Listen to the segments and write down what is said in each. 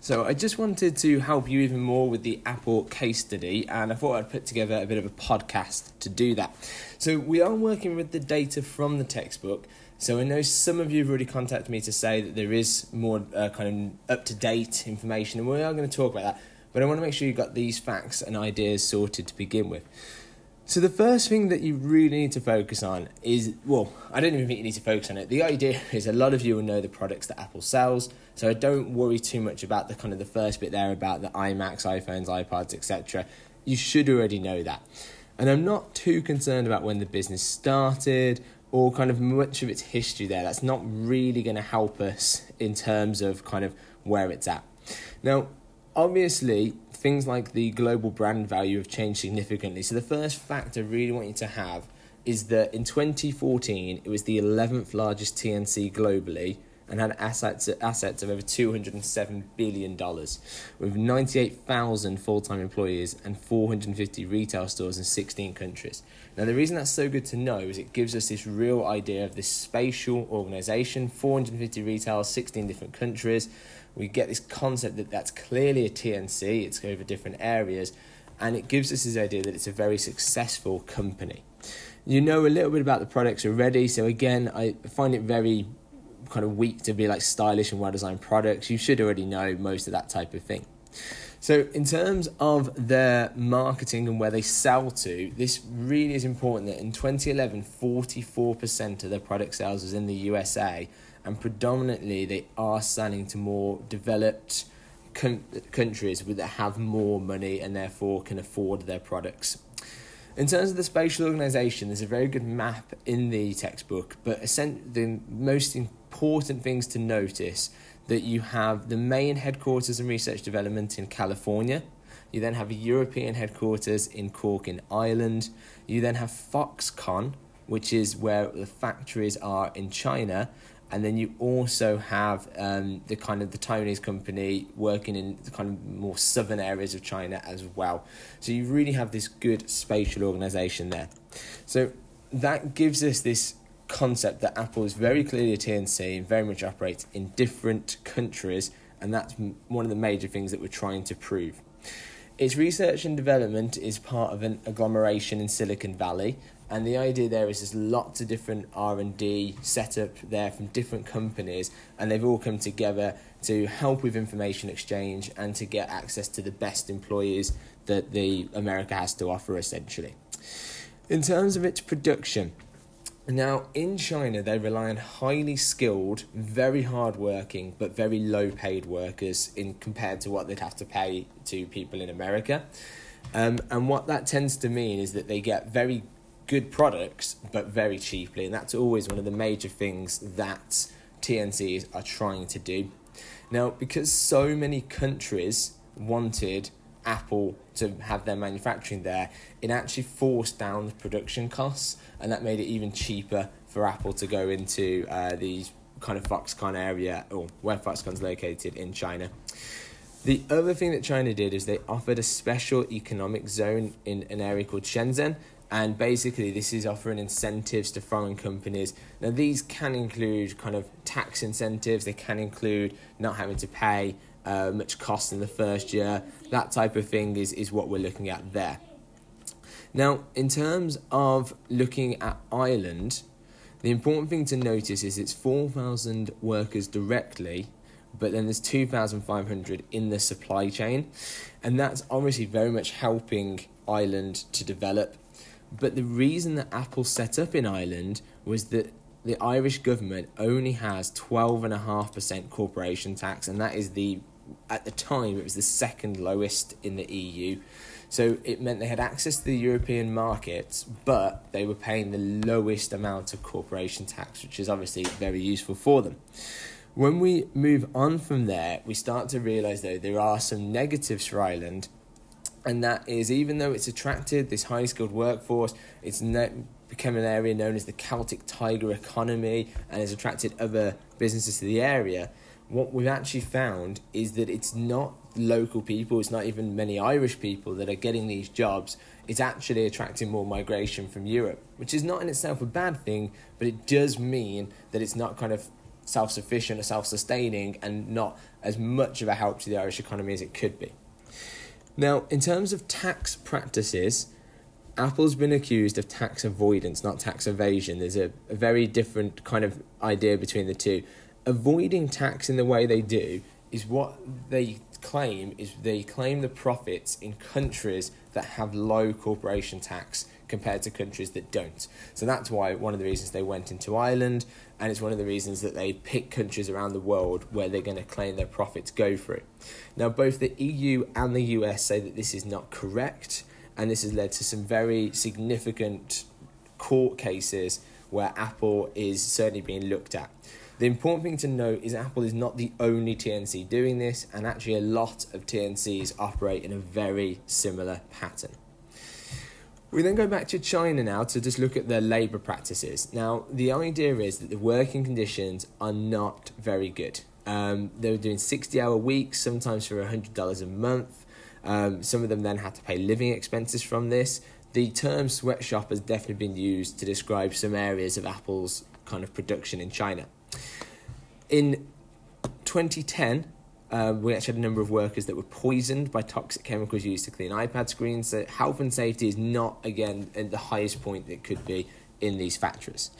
So I just wanted to help you even more with the Apple case study, and I thought I'd put together a bit of a podcast to do that. So we are working with the data from the textbook. So I know some of you have already contacted me to say that there is more uh, kind of up to date information, and we are going to talk about that. But I want to make sure you've got these facts and ideas sorted to begin with. So the first thing that you really need to focus on is well, I don't even think you need to focus on it. The idea is a lot of you will know the products that Apple sells, so I don't worry too much about the kind of the first bit there about the iMacs, iPhones, iPods, etc. You should already know that. And I'm not too concerned about when the business started or kind of much of its history there. That's not really going to help us in terms of kind of where it's at. Now, obviously, things like the global brand value have changed significantly. So the first fact I really want you to have is that in 2014 it was the 11th largest TNC globally and had assets assets of over 207 billion dollars with 98,000 full-time employees and 450 retail stores in 16 countries. Now the reason that's so good to know is it gives us this real idea of this spatial organization, 450 retail, 16 different countries we get this concept that that's clearly a TNC, it's over different areas, and it gives us this idea that it's a very successful company. You know a little bit about the products already, so again, I find it very kind of weak to be like stylish and well designed products. You should already know most of that type of thing. So, in terms of their marketing and where they sell to, this really is important that in 2011, 44% of their product sales was in the USA, and predominantly they are selling to more developed countries that have more money and therefore can afford their products. In terms of the spatial organisation, there's a very good map in the textbook, but the most important things to notice that you have the main headquarters and research development in California. You then have a European headquarters in Cork in Ireland. You then have Foxconn, which is where the factories are in China, and then you also have um, the kind of the Taiwanese company working in the kind of more southern areas of China as well. So you really have this good spatial organization there. So that gives us this concept that Apple is very clearly a TNC and very much operates in different countries, and that's one of the major things that we're trying to prove. Its research and development is part of an agglomeration in Silicon Valley, and the idea there is there's lots of different r&d set up there from different companies and they've all come together to help with information exchange and to get access to the best employees that the america has to offer essentially in terms of its production now in china they rely on highly skilled very hardworking but very low paid workers in compared to what they'd have to pay to people in america um, and what that tends to mean is that they get very good products but very cheaply, and that's always one of the major things that TNCs are trying to do. Now, because so many countries wanted Apple to have their manufacturing there, it actually forced down the production costs, and that made it even cheaper for Apple to go into uh, the kind of Foxconn area or where Foxconn's located in China. The other thing that China did is they offered a special economic zone in an area called Shenzhen, and basically this is offering incentives to foreign companies now these can include kind of tax incentives they can include not having to pay uh, much cost in the first year. That type of thing is, is what we're looking at there. Now in terms of looking at ireland the important thing to notice is it's 4000 workers directly but then there's 2,500 in the supply chain, and that's obviously very much helping Ireland to develop. But the reason that Apple set up in Ireland was that the Irish government only has 12.5% corporation tax, and that is the, at the time, it was the second lowest in the EU. So it meant they had access to the European markets, but they were paying the lowest amount of corporation tax, which is obviously very useful for them. When we move on from there, we start to realise, though, there are some negatives for Ireland and that is even though it's attracted this highly skilled workforce, it's ne- become an area known as the Celtic Tiger economy and has attracted other businesses to the area. What we've actually found is that it's not local people, it's not even many Irish people that are getting these jobs. It's actually attracting more migration from Europe, which is not in itself a bad thing, but it does mean that it's not kind of self sufficient or self sustaining and not as much of a help to the Irish economy as it could be. Now, in terms of tax practices, Apple's been accused of tax avoidance, not tax evasion. There's a, a very different kind of idea between the two. Avoiding tax in the way they do is what they claim is they claim the profits in countries that have low corporation tax compared to countries that don't. So that's why one of the reasons they went into Ireland, and it's one of the reasons that they pick countries around the world where they're going to claim their profits go through. Now, both the EU and the US say that this is not correct, and this has led to some very significant court cases where Apple is certainly being looked at. The important thing to note is Apple is not the only TNC doing this, and actually, a lot of TNCs operate in a very similar pattern. We then go back to China now to just look at their labour practices. Now, the idea is that the working conditions are not very good. Um, they were doing 60 hour weeks, sometimes for $100 a month. Um, some of them then had to pay living expenses from this. The term sweatshop has definitely been used to describe some areas of Apple's kind of production in China. In 2010, um, we actually had a number of workers that were poisoned by toxic chemicals used to clean iPad screens. So health and safety is not, again, at the highest point it could be in these factories.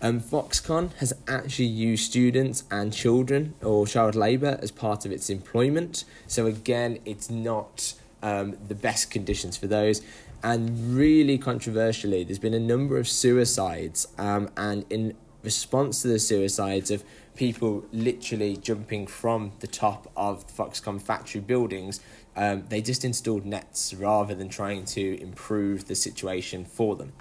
Um, Foxconn has actually used students and children or child labour as part of its employment. So again, it's not um, the best conditions for those. And really controversially, there's been a number of suicides, um, and in response to the suicides of people literally jumping from the top of Foxconn factory buildings, um, they just installed nets rather than trying to improve the situation for them.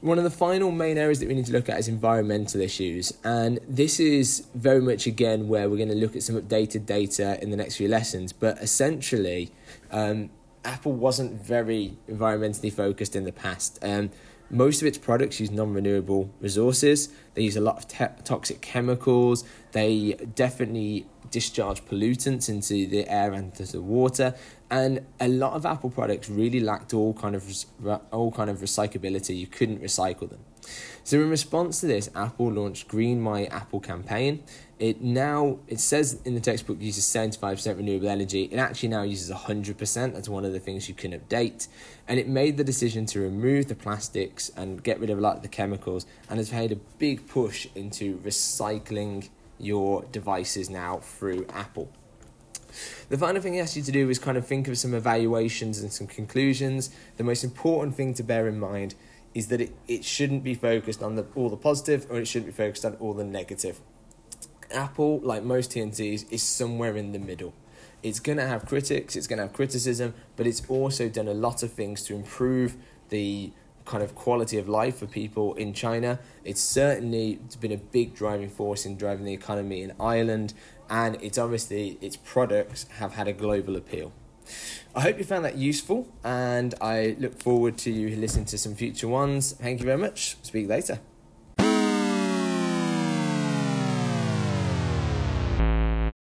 One of the final main areas that we need to look at is environmental issues, and this is very much again where we're going to look at some updated data in the next few lessons. But essentially, um, Apple wasn't very environmentally focused in the past. Um, most of its products use non renewable resources. They use a lot of te- toxic chemicals. They definitely discharge pollutants into the air and into the water. And a lot of Apple products really lacked all kind of all kind of recyclability. You couldn't recycle them. So in response to this, Apple launched Green My Apple campaign. It now it says in the textbook uses 75% renewable energy. It actually now uses 100%. That's one of the things you can update. And it made the decision to remove the plastics and get rid of a lot of the chemicals and has made a big push into recycling your devices now through Apple. The final thing he asks you to do is kind of think of some evaluations and some conclusions. The most important thing to bear in mind is that it, it shouldn't be focused on the, all the positive or it shouldn't be focused on all the negative. Apple, like most TNCs, is somewhere in the middle. It's going to have critics, it's going to have criticism, but it's also done a lot of things to improve the kind of quality of life for people in China. It's certainly been a big driving force in driving the economy in Ireland, and it's obviously its products have had a global appeal. I hope you found that useful, and I look forward to you listening to some future ones. Thank you very much. Speak later.